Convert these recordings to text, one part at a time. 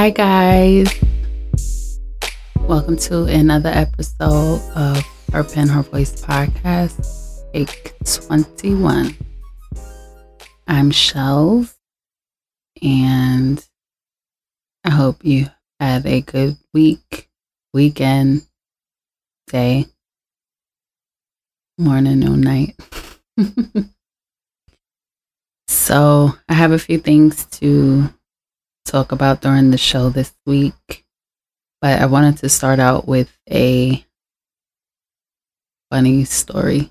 Hi, guys. Welcome to another episode of Her Pen, Her Voice podcast, take 21. I'm Shells, and I hope you had a good week, weekend, day, morning, or night. so, I have a few things to talk about during the show this week, but I wanted to start out with a funny story.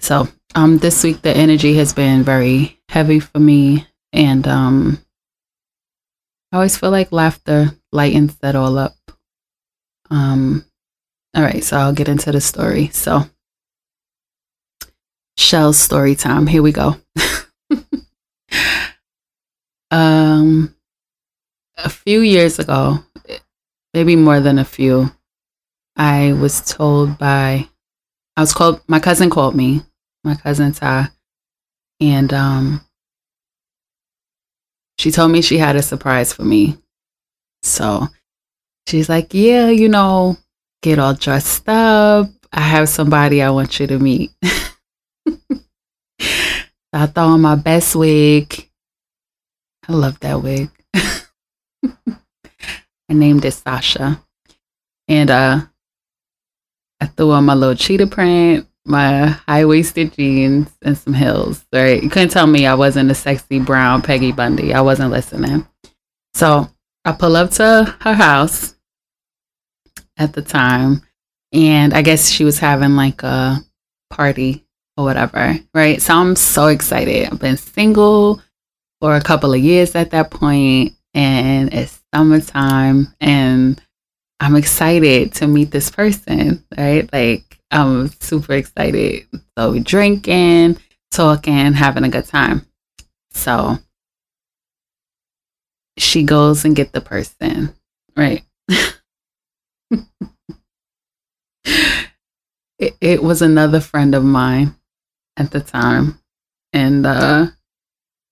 So, um, this week the energy has been very heavy for me, and um, I always feel like laughter lightens that all up. Um, all right, so I'll get into the story. So, Shell's story time. Here we go. um, a few years ago, maybe more than a few, I was told by, I was called, my cousin called me, my cousin Ty, and um, she told me she had a surprise for me. So she's like, Yeah, you know, get all dressed up. I have somebody I want you to meet. I throw on my best wig. I love that wig. I named it Sasha. And uh I threw on my little cheetah print, my high waisted jeans, and some heels. Right. You couldn't tell me I wasn't a sexy brown Peggy Bundy. I wasn't listening. So I pull up to her house at the time. And I guess she was having like a party or whatever. Right. So I'm so excited. I've been single for a couple of years at that point, and it's summertime and I'm excited to meet this person, right? Like I'm super excited. So drinking, talking, having a good time. So she goes and get the person, right? it, it was another friend of mine at the time and uh,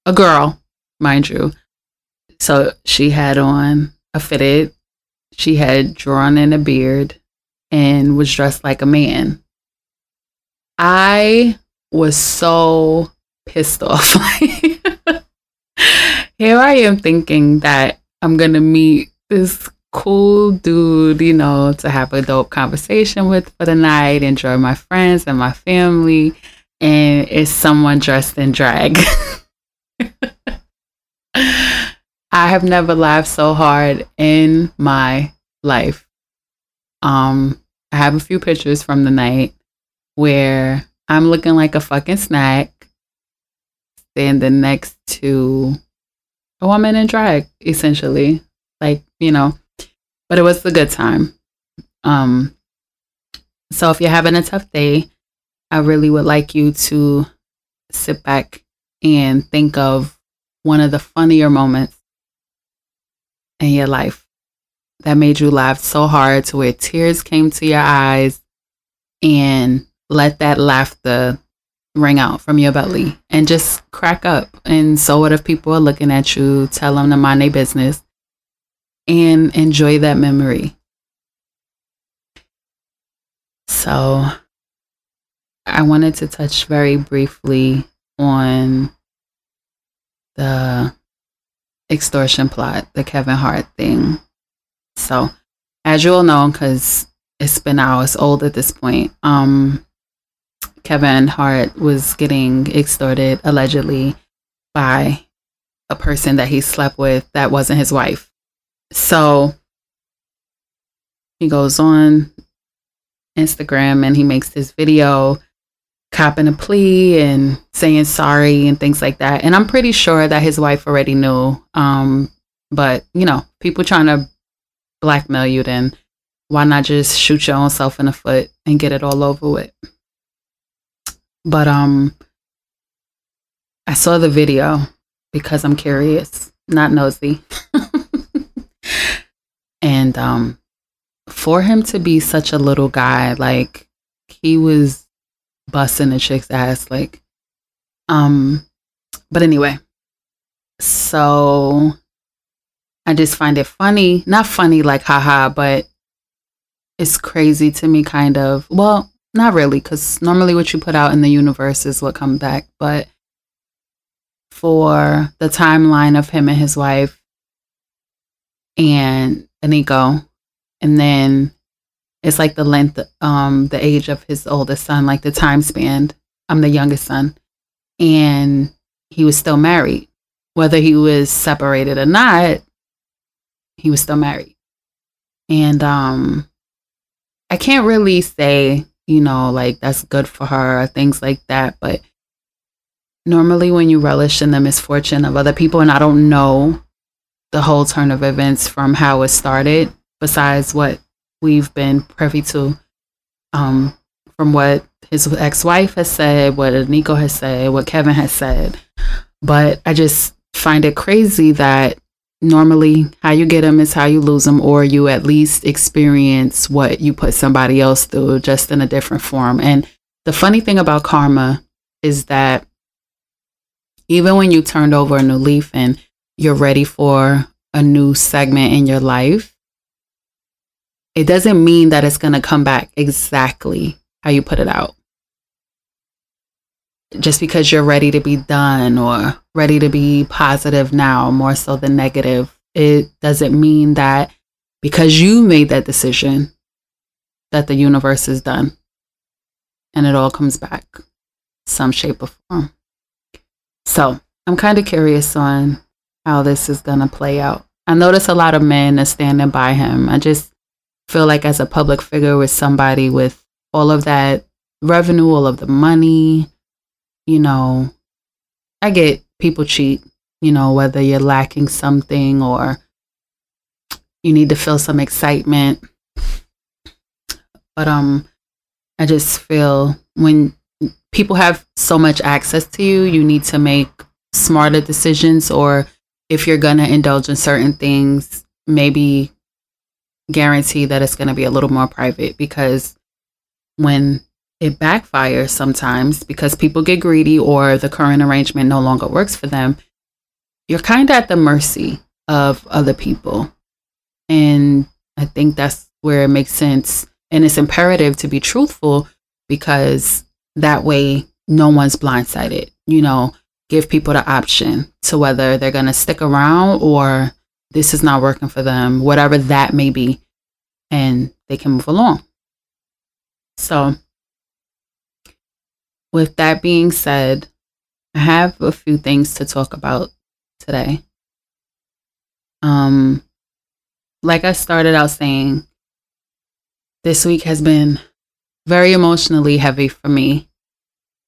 a girl, mind you. So she had on a fitted, she had drawn in a beard and was dressed like a man. I was so pissed off. Here I am thinking that I'm going to meet this cool dude, you know, to have a dope conversation with for the night, enjoy my friends and my family, and it's someone dressed in drag. I have never laughed so hard in my life. Um, I have a few pictures from the night where I'm looking like a fucking snack, standing next to a woman in drag, essentially. Like, you know, but it was a good time. Um, so if you're having a tough day, I really would like you to sit back and think of one of the funnier moments in your life that made you laugh so hard to where tears came to your eyes and let that laughter ring out from your belly and just crack up. And so, what if people are looking at you? Tell them to mind their business and enjoy that memory. So, I wanted to touch very briefly on the extortion plot, the Kevin Hart thing. So, as you all know, because it's been hours old at this point, um, Kevin Hart was getting extorted allegedly by a person that he slept with that wasn't his wife. So he goes on Instagram and he makes this video copping a plea and saying sorry and things like that. And I'm pretty sure that his wife already knew. Um, but you know, people trying to blackmail you, then why not just shoot your own self in the foot and get it all over with? But um, I saw the video because I'm curious, not nosy. and um, for him to be such a little guy, like he was busting a chick's ass. Like, um, but anyway, so I just find it funny, not funny like haha, but it's crazy to me kind of. Well, not really cuz normally what you put out in the universe is what comes back, but for the timeline of him and his wife and Eniko and then it's like the length um the age of his oldest son, like the time span. I'm the youngest son and he was still married. Whether he was separated or not, he was still married. And um I can't really say, you know, like that's good for her or things like that, but normally when you relish in the misfortune of other people and I don't know the whole turn of events from how it started besides what we've been privy to um from what his ex-wife has said, what Nico has said, what Kevin has said. But I just find it crazy that normally how you get them is how you lose them or you at least experience what you put somebody else through just in a different form and the funny thing about karma is that even when you turned over a new leaf and you're ready for a new segment in your life it doesn't mean that it's going to come back exactly how you put it out. Just because you're ready to be done or ready to be positive now more so than negative it doesn't mean that because you made that decision that the universe is done and it all comes back some shape or form. So i'm kind of curious on how this is going to play out. I notice a lot of men are standing by him. I just feel like as a public figure with somebody with all of that revenue all of the money you know, I get people cheat, you know, whether you're lacking something or you need to feel some excitement. But um I just feel when people have so much access to you, you need to make smarter decisions or if you're going to indulge in certain things, maybe guarantee that it's going to be a little more private because when it backfires sometimes because people get greedy or the current arrangement no longer works for them, you're kind of at the mercy of other people. And I think that's where it makes sense. And it's imperative to be truthful because that way no one's blindsided. You know, give people the option to whether they're going to stick around or this is not working for them, whatever that may be, and they can move along. So, with that being said, I have a few things to talk about today. Um, like I started out saying, this week has been very emotionally heavy for me.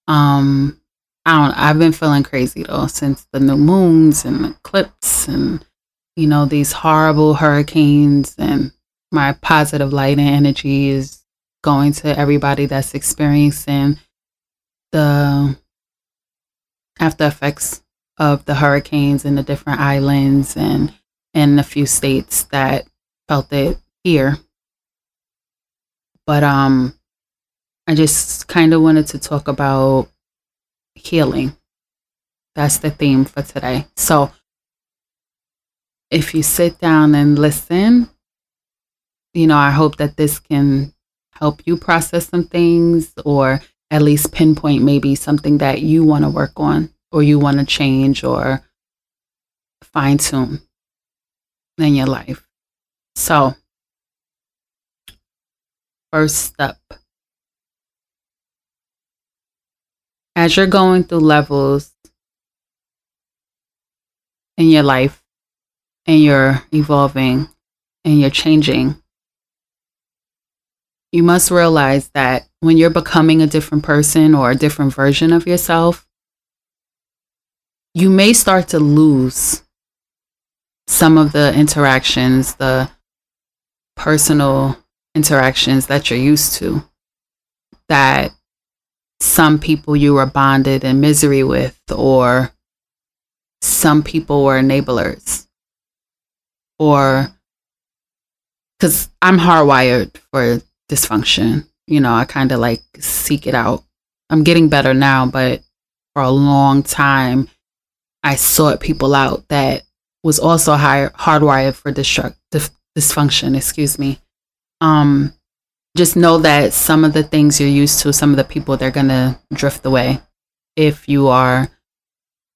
Um, I don't. I've been feeling crazy though since the new moons and eclipse and you know these horrible hurricanes and my positive light and energy is going to everybody that's experiencing the after effects of the hurricanes in the different islands and in a few states that felt it here. But um I just kind of wanted to talk about healing. That's the theme for today. So if you sit down and listen, you know, I hope that this can help you process some things or at least pinpoint maybe something that you want to work on or you want to change or fine tune in your life. So, first step as you're going through levels in your life and you're evolving and you're changing, you must realize that when you're becoming a different person or a different version of yourself, you may start to lose some of the interactions, the personal interactions that you're used to, that some people you were bonded in misery with, or some people were enablers, or because I'm hardwired for dysfunction you know, I kind of like seek it out. I'm getting better now, but for a long time, I sought people out that was also high, hardwired for destruct, dif- dysfunction. Excuse me. Um, just know that some of the things you're used to, some of the people, they're gonna drift away if you are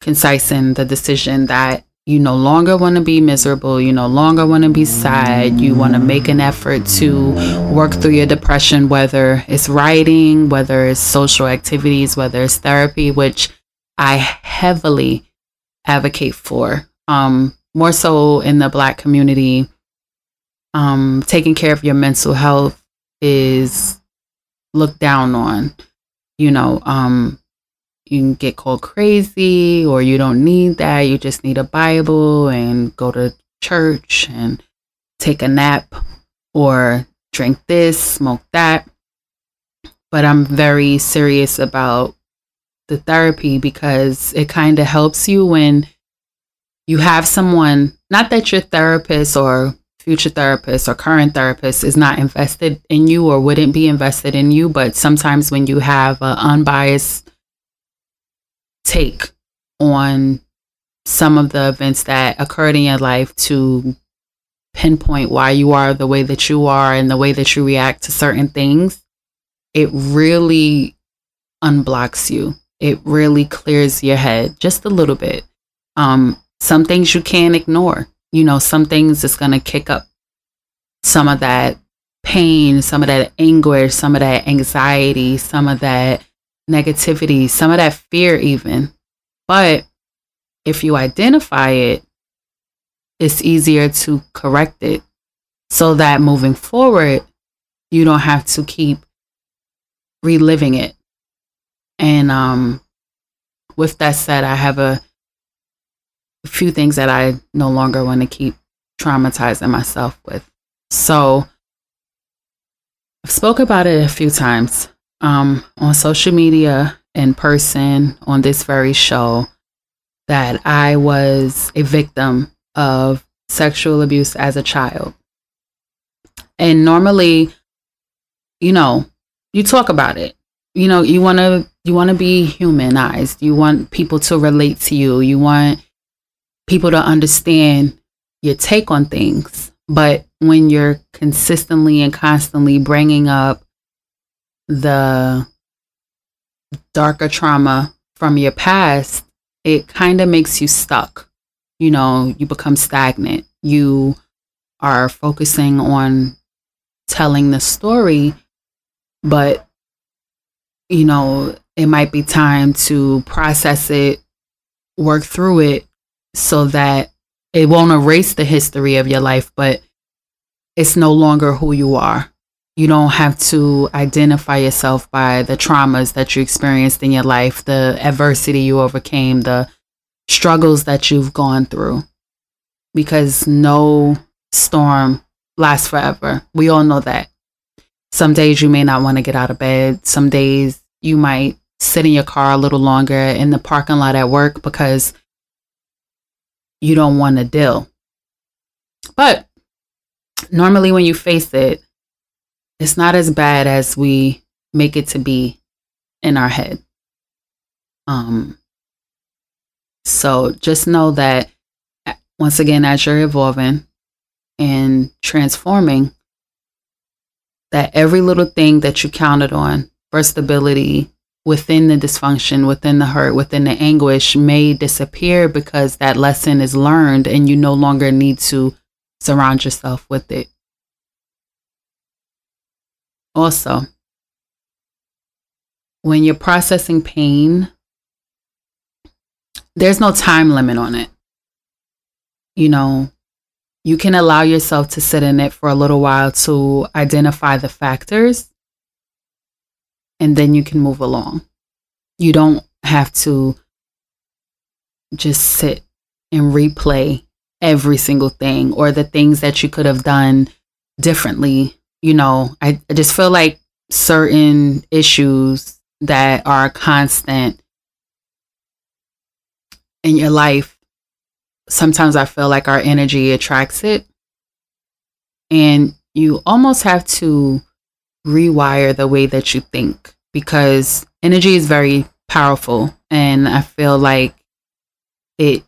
concise in the decision that you no longer want to be miserable, you no longer want to be sad, you want to make an effort to work through your depression, whether it's writing, whether it's social activities, whether it's therapy, which I heavily advocate for. Um, more so in the black community, um, taking care of your mental health is looked down on. You know, um, you can get called crazy or you don't need that. You just need a Bible and go to church and take a nap or drink this, smoke that. But I'm very serious about the therapy because it kind of helps you when you have someone, not that your therapist or future therapist or current therapist is not invested in you or wouldn't be invested in you, but sometimes when you have an unbiased take on some of the events that occurred in your life to pinpoint why you are the way that you are and the way that you react to certain things, it really unblocks you. It really clears your head just a little bit. Um, some things you can't ignore. You know, some things it's going to kick up some of that pain, some of that anguish, some of that anxiety, some of that negativity, some of that fear, even. But if you identify it, it's easier to correct it so that moving forward, you don't have to keep reliving it. And um, with that said, I have a, few things that I no longer want to keep traumatizing myself with. So I've spoke about it a few times um, on social media, in person, on this very show, that I was a victim of sexual abuse as a child. And normally, you know, you talk about it. You know, you want to you want to be humanized. You want people to relate to you. You want people to understand your take on things. But when you're consistently and constantly bringing up the darker trauma from your past, it kind of makes you stuck. You know, you become stagnant. You are focusing on telling the story, but, you know, it might be time to process it, work through it so that it won't erase the history of your life, but it's no longer who you are. You don't have to identify yourself by the traumas that you experienced in your life, the adversity you overcame, the struggles that you've gone through. Because no storm lasts forever. We all know that. Some days you may not want to get out of bed. Some days you might sit in your car a little longer in the parking lot at work because you don't want to deal. But normally, when you face it, it's not as bad as we make it to be in our head. Um, so just know that once again, as you're evolving and transforming, that every little thing that you counted on for stability within the dysfunction, within the hurt, within the anguish may disappear because that lesson is learned and you no longer need to surround yourself with it. Also, when you're processing pain, there's no time limit on it. You know, you can allow yourself to sit in it for a little while to identify the factors and then you can move along. You don't have to just sit and replay every single thing or the things that you could have done differently you know, I, I just feel like certain issues that are constant in your life, sometimes I feel like our energy attracts it. And you almost have to rewire the way that you think because energy is very powerful. And I feel like it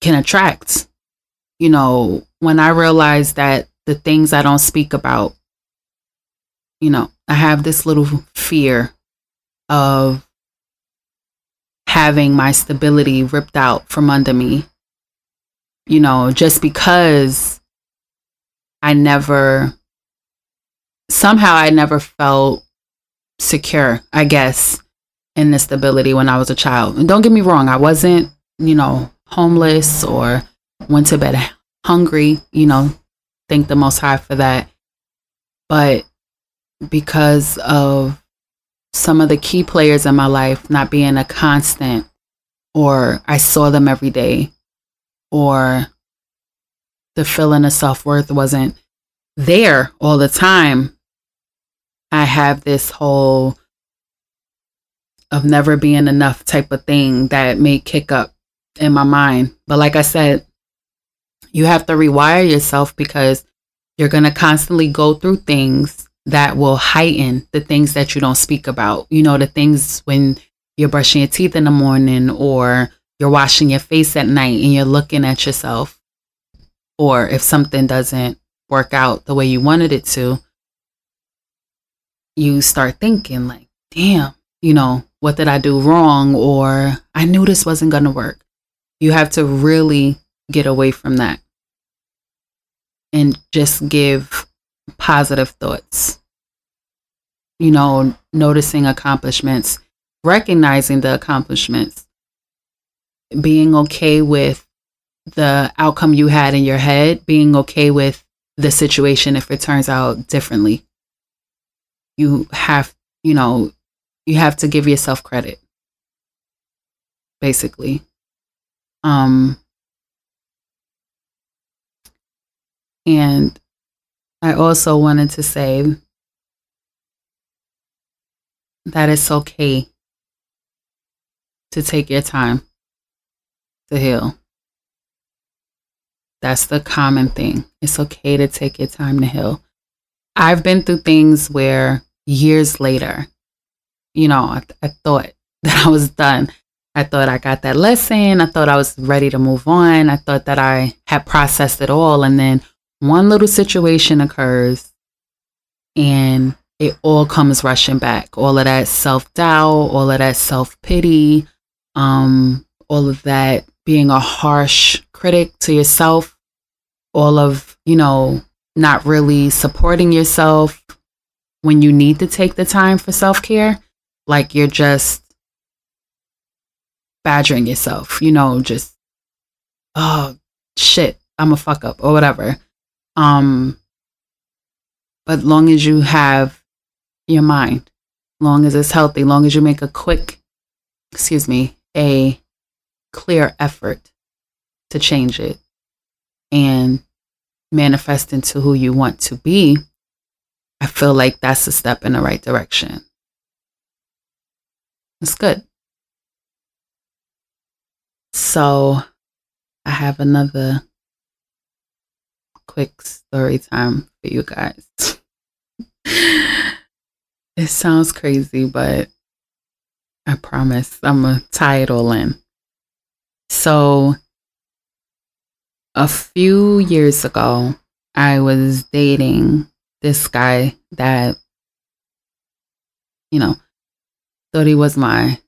can attract. You know, when I realized that the things I don't speak about, you know, I have this little fear of having my stability ripped out from under me. You know, just because I never, somehow I never felt secure, I guess, in the stability when I was a child. And don't get me wrong, I wasn't, you know, homeless or went to bed hungry, you know, thank the Most High for that. But because of some of the key players in my life not being a constant, or I saw them every day, or the feeling of self worth wasn't there all the time, I have this whole of never being enough type of thing that may kick up in my mind. But like I said, you have to rewire yourself because you're going to constantly go through things that will heighten the things that you don't speak about. You know, the things when you're brushing your teeth in the morning or you're washing your face at night and you're looking at yourself. Or if something doesn't work out the way you wanted it to, you start thinking, like, damn, you know, what did I do wrong? Or I knew this wasn't going to work. You have to really get away from that and just give positive thoughts. You know, noticing accomplishments, recognizing the accomplishments, being okay with the outcome you had in your head, being okay with the situation if it turns out differently. You have, you know, you have to give yourself credit. Basically. Um and I also wanted to say that it's okay to take your time to heal. That's the common thing. It's okay to take your time to heal. I've been through things where years later, you know, I, I thought that I was done. I thought I got that lesson. I thought I was ready to move on. I thought that I had processed it all. And then one little situation occurs and it all comes rushing back. All of that self doubt, all of that self pity, um, all of that being a harsh critic to yourself, all of, you know, not really supporting yourself when you need to take the time for self care. Like you're just badgering yourself, you know, just, oh, shit, I'm a fuck up or whatever. Um, but long as you have your mind, long as it's healthy, long as you make a quick, excuse me, a clear effort to change it and manifest into who you want to be, I feel like that's a step in the right direction. It's good. So I have another quick story time for you guys. it sounds crazy, but I promise I'm going to tie it all in. So, a few years ago, I was dating this guy that, you know, thought he was my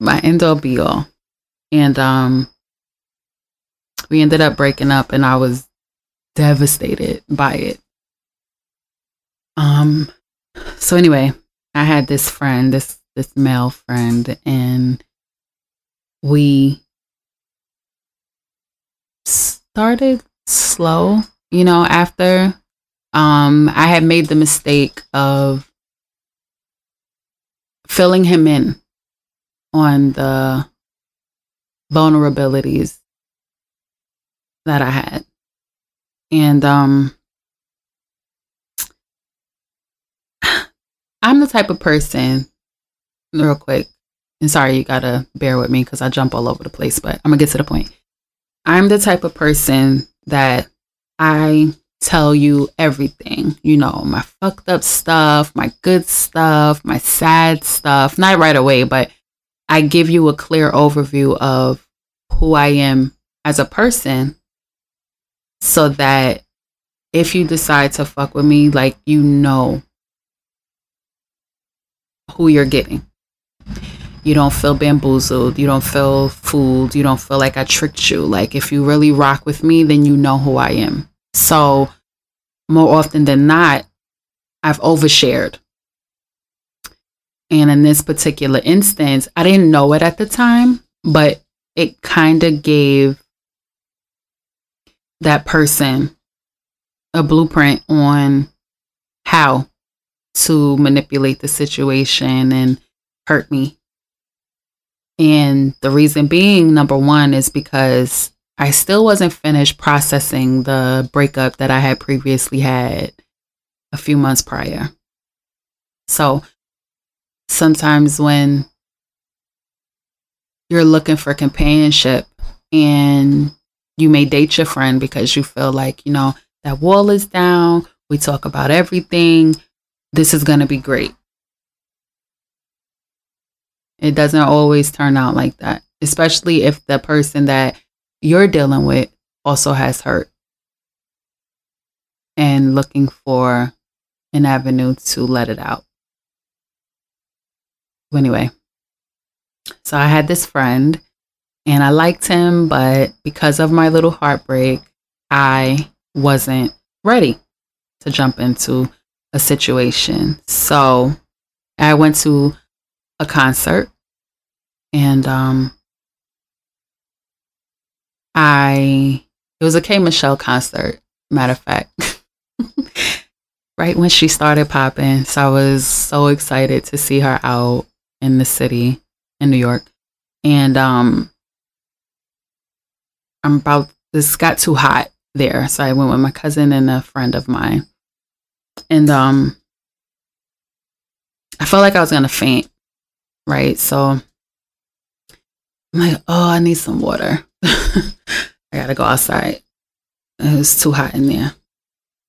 my end all be all. And um we ended up breaking up and I was devastated by it. Um so anyway, I had this friend, this this male friend and we started slow, you know, after um I had made the mistake of filling him in on the vulnerabilities that I had. And um I'm the type of person, real quick, and sorry, you gotta bear with me because I jump all over the place, but I'm gonna get to the point. I'm the type of person that I tell you everything, you know, my fucked up stuff, my good stuff, my sad stuff, not right away, but I give you a clear overview of who I am as a person so that if you decide to fuck with me, like you know who you're getting. You don't feel bamboozled. You don't feel fooled. You don't feel like I tricked you. Like if you really rock with me, then you know who I am. So more often than not, I've overshared. And in this particular instance, I didn't know it at the time, but it kind of gave that person a blueprint on how to manipulate the situation and hurt me. And the reason being, number one, is because I still wasn't finished processing the breakup that I had previously had a few months prior. So sometimes when you're looking for companionship and you may date your friend because you feel like, you know, that wall is down. We talk about everything. This is going to be great. It doesn't always turn out like that, especially if the person that you're dealing with also has hurt and looking for an avenue to let it out. Anyway, so I had this friend and I liked him, but because of my little heartbreak, I wasn't ready to jump into a situation. So I went to a concert and um I it was a K Michelle concert, matter of fact. right when she started popping. So I was so excited to see her out in the city in New York. And um I'm about this got too hot there. So I went with my cousin and a friend of mine. And um I felt like I was gonna faint. Right. So I'm like, oh, I need some water. I gotta go outside. It was too hot in there.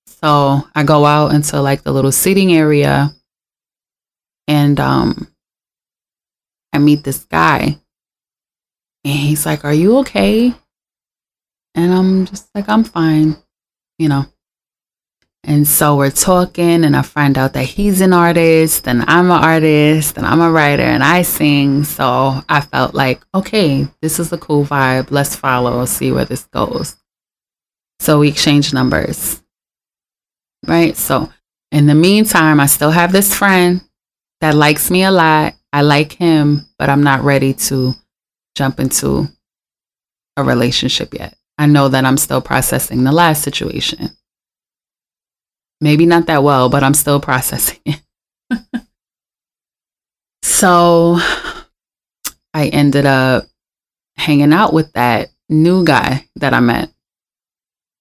So I go out into like the little seating area and um I meet this guy. And he's like, Are you okay? And I'm just like, I'm fine, you know. And so we're talking, and I find out that he's an artist, and I'm an artist, and I'm a writer, and I sing. So I felt like, okay, this is a cool vibe. Let's follow, see where this goes. So we exchange numbers. Right. So in the meantime, I still have this friend that likes me a lot. I like him, but I'm not ready to jump into a relationship yet. I know that I'm still processing the last situation. Maybe not that well, but I'm still processing it. so I ended up hanging out with that new guy that I met.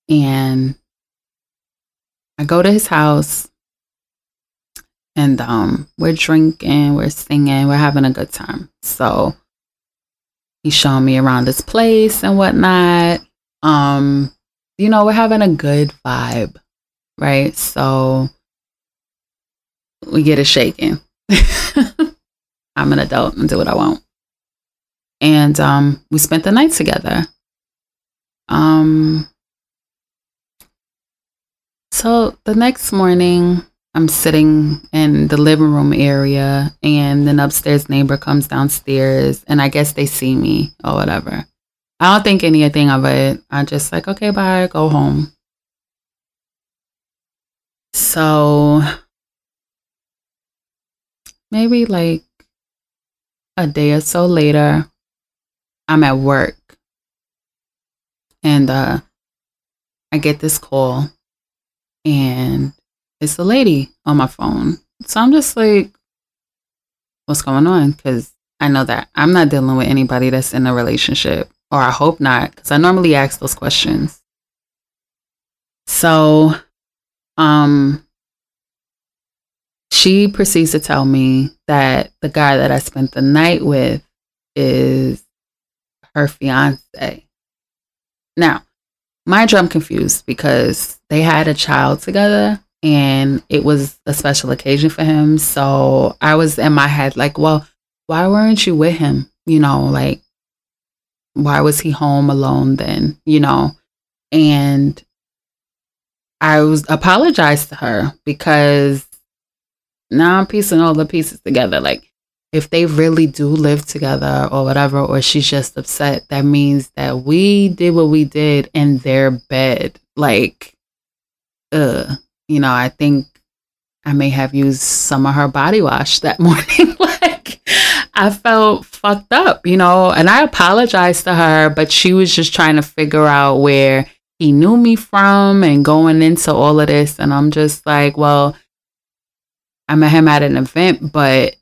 And I go to his house and um, we're drinking, we're singing, we're having a good time. So he's showing me around his place and whatnot um you know we're having a good vibe right? So we get it shaking i'm an adult and do what i want. And um we spent the night together. Um so the next morning i'm sitting in the living room area and an upstairs neighbor comes downstairs and i guess they see me or whatever I don't think anything of it. I just like, okay, bye, go home. So maybe like a day or so later, I'm at work and uh, I get this call and it's a lady on my phone. So I'm just like, what's going on? Because I know that I'm not dealing with anybody that's in a relationship or I hope not, because I normally ask those questions. So, um, she proceeds to tell me that the guy that I spent the night with is her fiance. Now, mind you, confused because they had a child together and it was a special occasion for him. So I was in my head like, well, why weren't you with him? You know, like why was he home alone then? You know? And I was apologized to her because now I'm piecing all the pieces together. Like if they really do live together or whatever, or she's just upset, that means that we did what we did in their bed. Like, uh, you know, I think I may have used some of her body wash that morning. like, I felt fucked up, you know, and I apologized to her, but she was just trying to figure out where he knew me from and going into all of this. And I'm just like, well, I met him at an event, but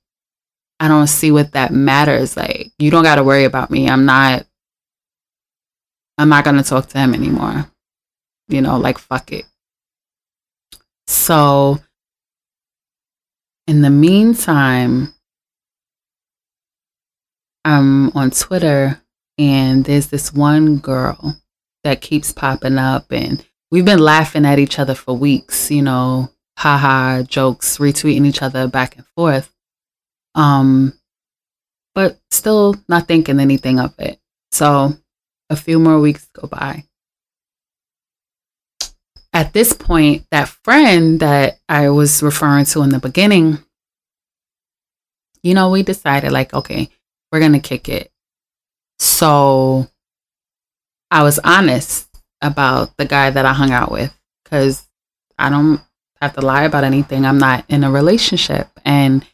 I don't see what that matters. Like, you don't got to worry about me. I'm not, I'm not going to talk to him anymore. You know, like, fuck it. So, in the meantime, I'm on Twitter and there's this one girl that keeps popping up and we've been laughing at each other for weeks, you know, haha jokes, retweeting each other back and forth. Um, but still not thinking anything of it. So a few more weeks go by. At this point, that friend that I was referring to in the beginning, you know, we decided like, okay, we're going to kick it. So I was honest about the guy that I hung out with because I don't have to lie about anything. I'm not in a relationship. And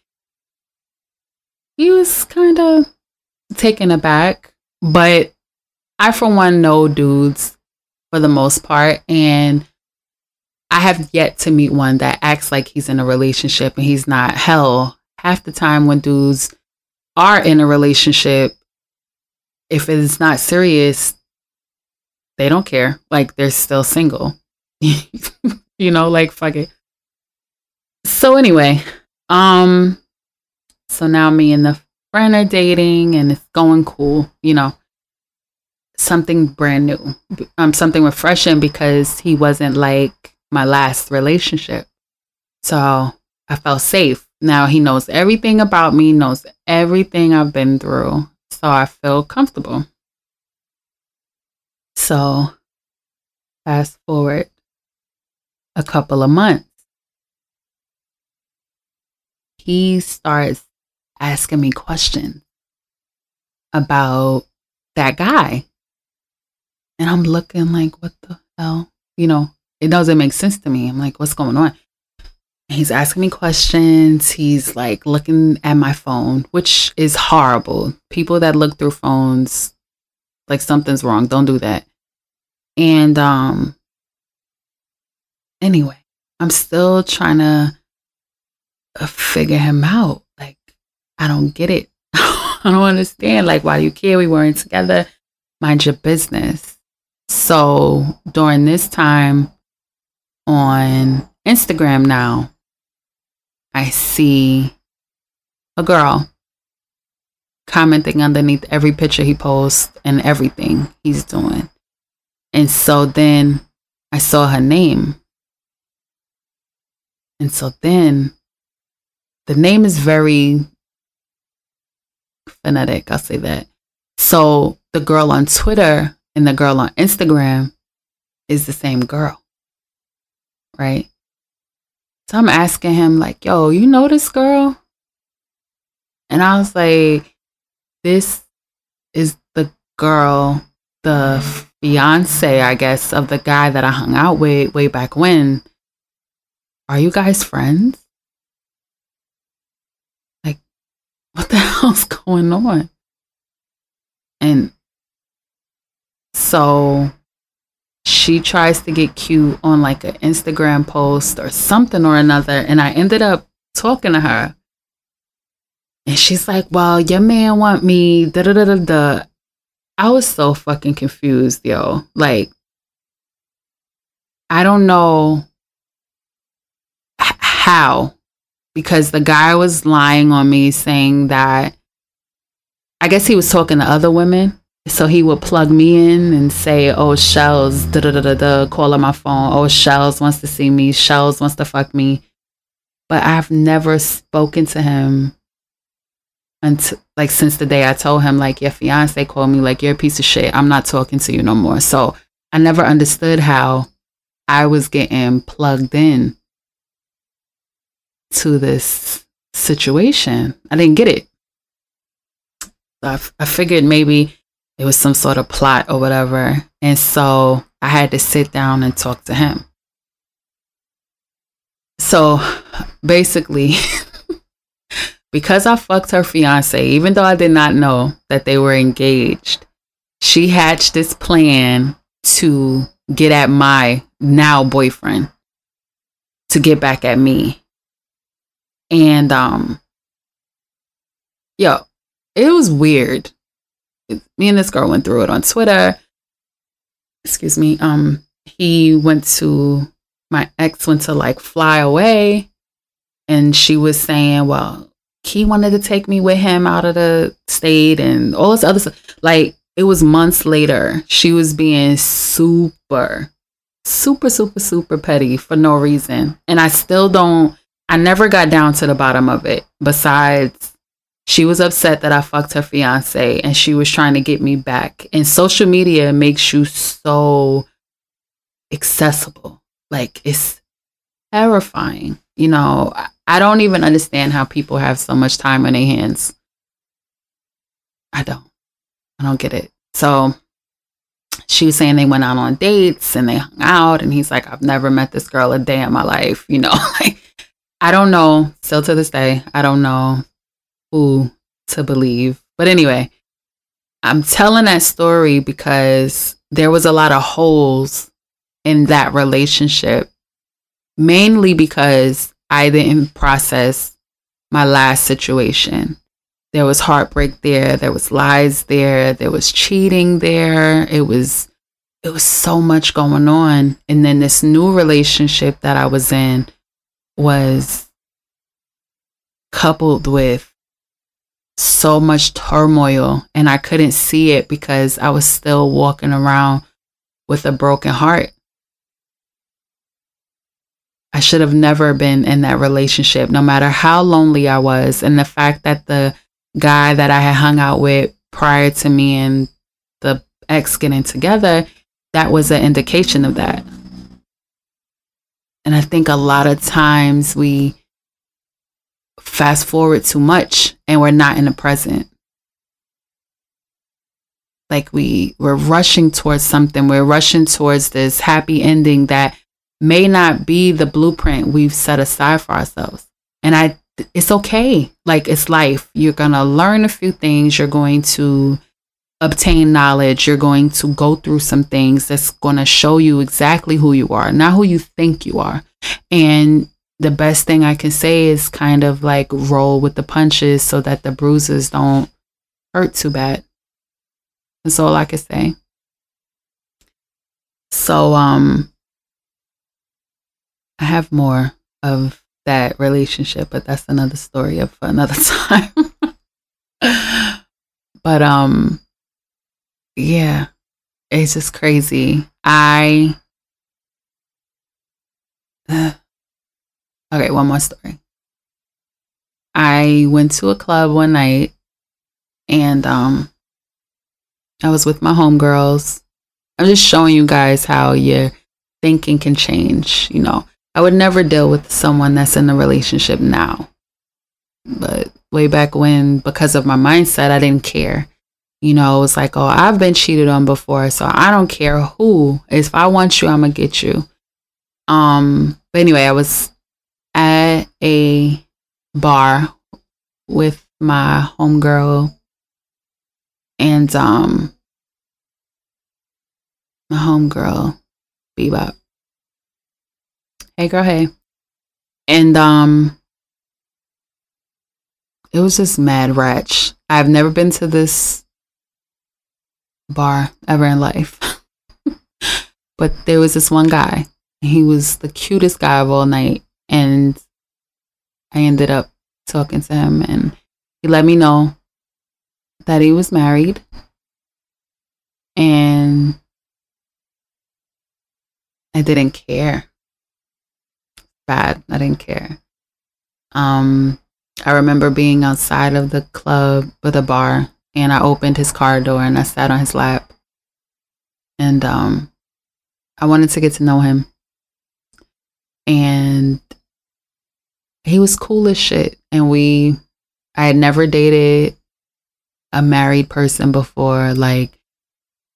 he was kind of taken aback. But I, for one, know dudes for the most part. And I have yet to meet one that acts like he's in a relationship and he's not. Hell, half the time when dudes are in a relationship, if it's not serious, they don't care. Like they're still single. you know, like fuck it. So anyway, um so now me and the friend are dating and it's going cool, you know. Something brand new. Um something refreshing because he wasn't like my last relationship. So I felt safe. Now he knows everything about me, knows everything I've been through. So I feel comfortable. So, fast forward a couple of months, he starts asking me questions about that guy. And I'm looking like, what the hell? You know, it doesn't make sense to me. I'm like, what's going on? He's asking me questions. He's like looking at my phone, which is horrible. People that look through phones, like something's wrong. Don't do that. And um anyway, I'm still trying to uh, figure him out. Like I don't get it. I don't understand. Like why do you care? We weren't together. Mind your business. So during this time on Instagram now, I see a girl commenting underneath every picture he posts and everything he's doing. And so then I saw her name. And so then the name is very phonetic, I'll say that. So the girl on Twitter and the girl on Instagram is the same girl. Right? So I'm asking him, like, yo, you know this girl? And I was like, this is the girl, the fiance, I guess, of the guy that I hung out with way back when. Are you guys friends? Like, what the hell's going on? And so she tries to get cute on like an Instagram post or something or another. And I ended up talking to her. And she's like, Well, your man want me, da da da da da. I was so fucking confused, yo. Like, I don't know h- how, because the guy was lying on me saying that I guess he was talking to other women so he would plug me in and say, "Oh, Shells, da da da da da," call on my phone. "Oh, Shells wants to see me. Shells wants to fuck me." But I've never spoken to him until like since the day I told him like your fiance called me like you're a piece of shit. I'm not talking to you no more. So I never understood how I was getting plugged in to this situation. I didn't get it. I, I figured maybe it was some sort of plot or whatever. And so I had to sit down and talk to him. So basically, because I fucked her fiance, even though I did not know that they were engaged, she hatched this plan to get at my now boyfriend to get back at me. And um yo, it was weird. Me and this girl went through it on Twitter. Excuse me. Um he went to my ex went to like fly away and she was saying, well, he wanted to take me with him out of the state and all this other stuff. Like it was months later. She was being super, super, super, super petty for no reason. And I still don't, I never got down to the bottom of it. Besides, she was upset that I fucked her fiance and she was trying to get me back. And social media makes you so accessible. Like it's terrifying. You know, I don't even understand how people have so much time on their hands. I don't. I don't get it. So she was saying they went out on dates and they hung out and he's like, I've never met this girl a day in my life, you know, like I don't know. Still to this day, I don't know who to believe. But anyway, I'm telling that story because there was a lot of holes in that relationship, mainly because I didn't process my last situation. There was heartbreak there, there was lies there, there was cheating there. It was it was so much going on. And then this new relationship that I was in was coupled with so much turmoil and I couldn't see it because I was still walking around with a broken heart. I should have never been in that relationship, no matter how lonely I was. And the fact that the guy that I had hung out with prior to me and the ex getting together, that was an indication of that. And I think a lot of times we fast forward too much and we're not in the present. Like we we're rushing towards something. We're rushing towards this happy ending that may not be the blueprint we've set aside for ourselves. And I, it's okay. Like it's life. You're going to learn a few things. You're going to obtain knowledge. You're going to go through some things that's going to show you exactly who you are, not who you think you are. And the best thing I can say is kind of like roll with the punches so that the bruises don't hurt too bad. That's all I can say. So, um, I have more of that relationship, but that's another story of another time. but um yeah, it's just crazy. I uh, Okay, one more story. I went to a club one night and um I was with my homegirls. I'm just showing you guys how your thinking can change, you know. I would never deal with someone that's in a relationship now. But way back when, because of my mindset, I didn't care. You know, it was like, oh, I've been cheated on before, so I don't care who. If I want you, I'm gonna get you. Um, but anyway, I was a bar with my homegirl and um my homegirl, Bebop. Hey girl, hey. And um it was just mad ratch. I've never been to this bar ever in life. but there was this one guy. He was the cutest guy of all night. And I ended up talking to him and he let me know that he was married. And I didn't care bad. I didn't care. Um, I remember being outside of the club with a bar and I opened his car door and I sat on his lap. And um I wanted to get to know him. And he was cool as shit. And we I had never dated a married person before. Like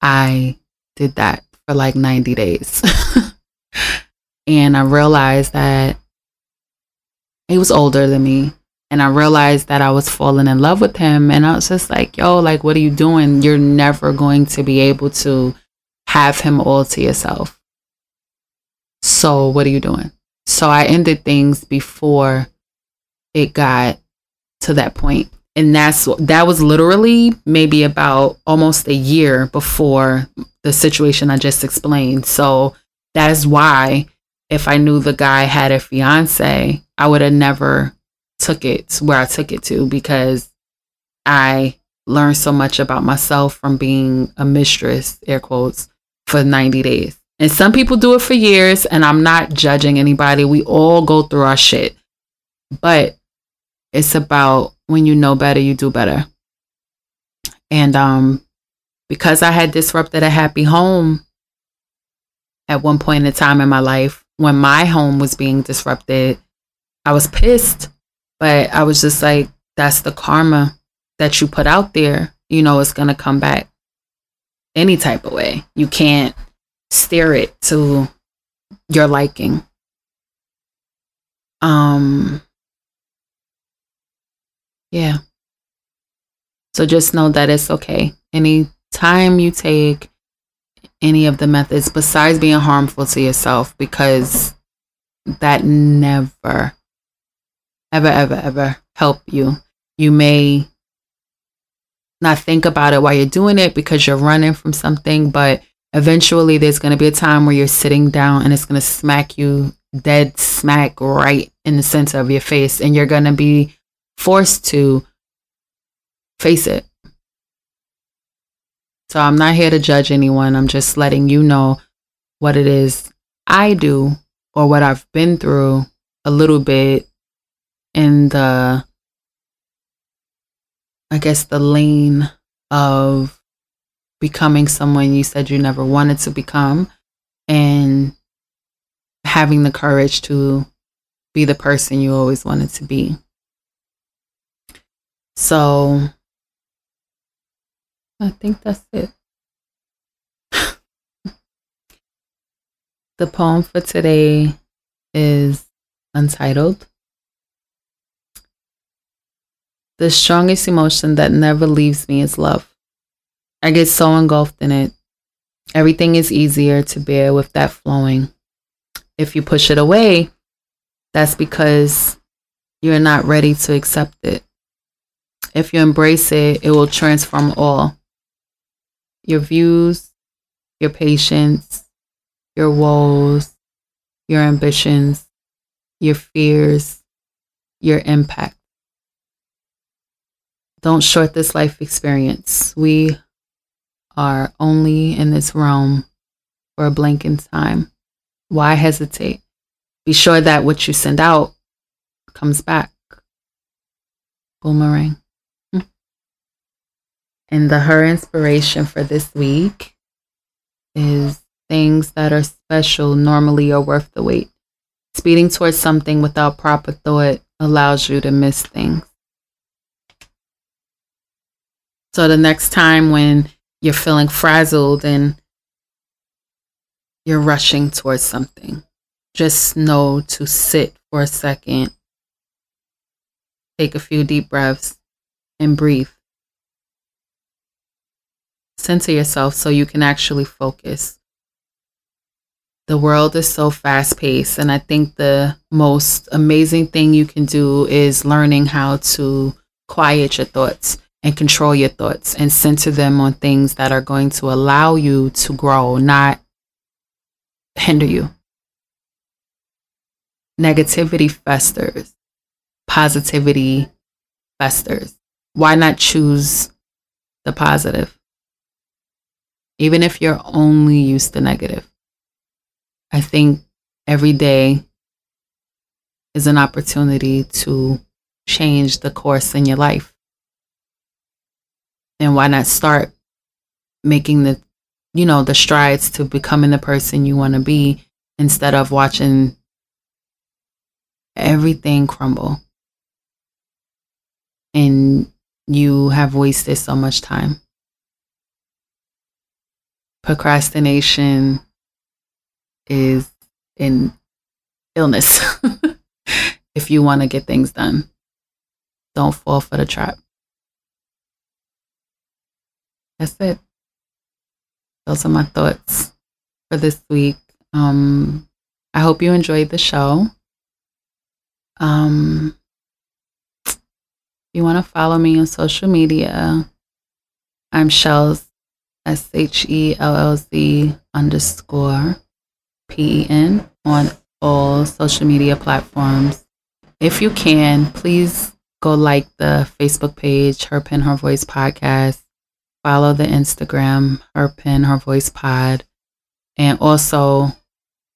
I did that for like 90 days. and I realized that he was older than me. And I realized that I was falling in love with him. And I was just like, yo, like, what are you doing? You're never going to be able to have him all to yourself. So, what are you doing? So, I ended things before it got to that point. And that's that was literally maybe about almost a year before the situation I just explained. So, that is why if I knew the guy had a fiance, I would have never took it where I took it to because I learned so much about myself from being a mistress, air quotes, for 90 days. And some people do it for years, and I'm not judging anybody. We all go through our shit. But it's about when you know better, you do better. And um, because I had disrupted a happy home at one point in time in my life, when my home was being disrupted, I was pissed, but I was just like, that's the karma that you put out there. You know, it's going to come back any type of way. You can't steer it to your liking. Um, yeah. So just know that it's okay. Any time you take any of the methods besides being harmful to yourself, because that never ever, ever, ever help you. You may not think about it while you're doing it because you're running from something, but eventually there's going to be a time where you're sitting down and it's going to smack you dead smack right in the center of your face, and you're going to be forced to face it. So I'm not here to judge anyone. I'm just letting you know what it is I do or what I've been through a little bit in the I guess the lane of becoming someone you said you never wanted to become and having the courage to be the person you always wanted to be. So I think that's it. the poem for today is untitled. The strongest emotion that never leaves me is love. I get so engulfed in it. Everything is easier to bear with that flowing. If you push it away, that's because you're not ready to accept it. If you embrace it, it will transform all your views, your patience, your woes, your ambitions, your fears, your impact. Don't short this life experience. We are only in this realm for a blink in time. Why hesitate? Be sure that what you send out comes back. Boomerang. Hmm. And the her inspiration for this week is things that are special normally are worth the wait. Speeding towards something without proper thought allows you to miss things. So the next time when you're feeling frazzled and you're rushing towards something, just know to sit for a second, take a few deep breaths, and breathe. Center yourself so you can actually focus. The world is so fast paced, and I think the most amazing thing you can do is learning how to quiet your thoughts and control your thoughts and center them on things that are going to allow you to grow, not hinder you. Negativity festers, positivity festers. Why not choose the positive? Even if you're only used to negative. I think every day is an opportunity to change the course in your life? And why not start making the, you know, the strides to becoming the person you want to be instead of watching everything crumble? And you have wasted so much time. Procrastination is an illness if you want to get things done. Don't fall for the trap. That's it. Those are my thoughts for this week. Um, I hope you enjoyed the show. Um, if you want to follow me on social media, I'm Shells, S H E L L Z underscore P E N on all social media platforms. If you can, please go like the Facebook page, Her Pen, Her Voice podcast. Follow the Instagram, Her Pen, Her Voice pod. And also,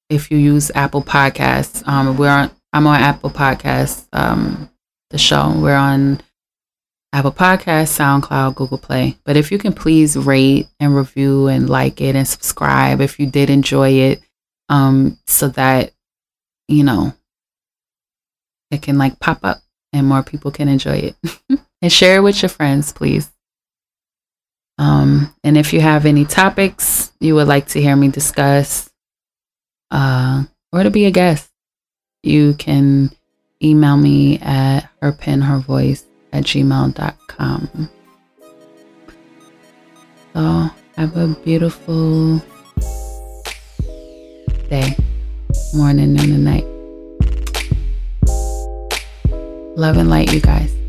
if you use Apple Podcasts, um, we're on, I'm on Apple Podcasts, um, the show. We're on Apple Podcasts, SoundCloud, Google Play. But if you can please rate and review and like it and subscribe if you did enjoy it, um, so that, you know, it can like pop up and more people can enjoy it. and share it with your friends, please. Um, and if you have any topics you would like to hear me discuss uh, or to be a guest, you can email me at herpenhervoice at gmail.com. So have a beautiful day, morning, and night. Love and light, you guys.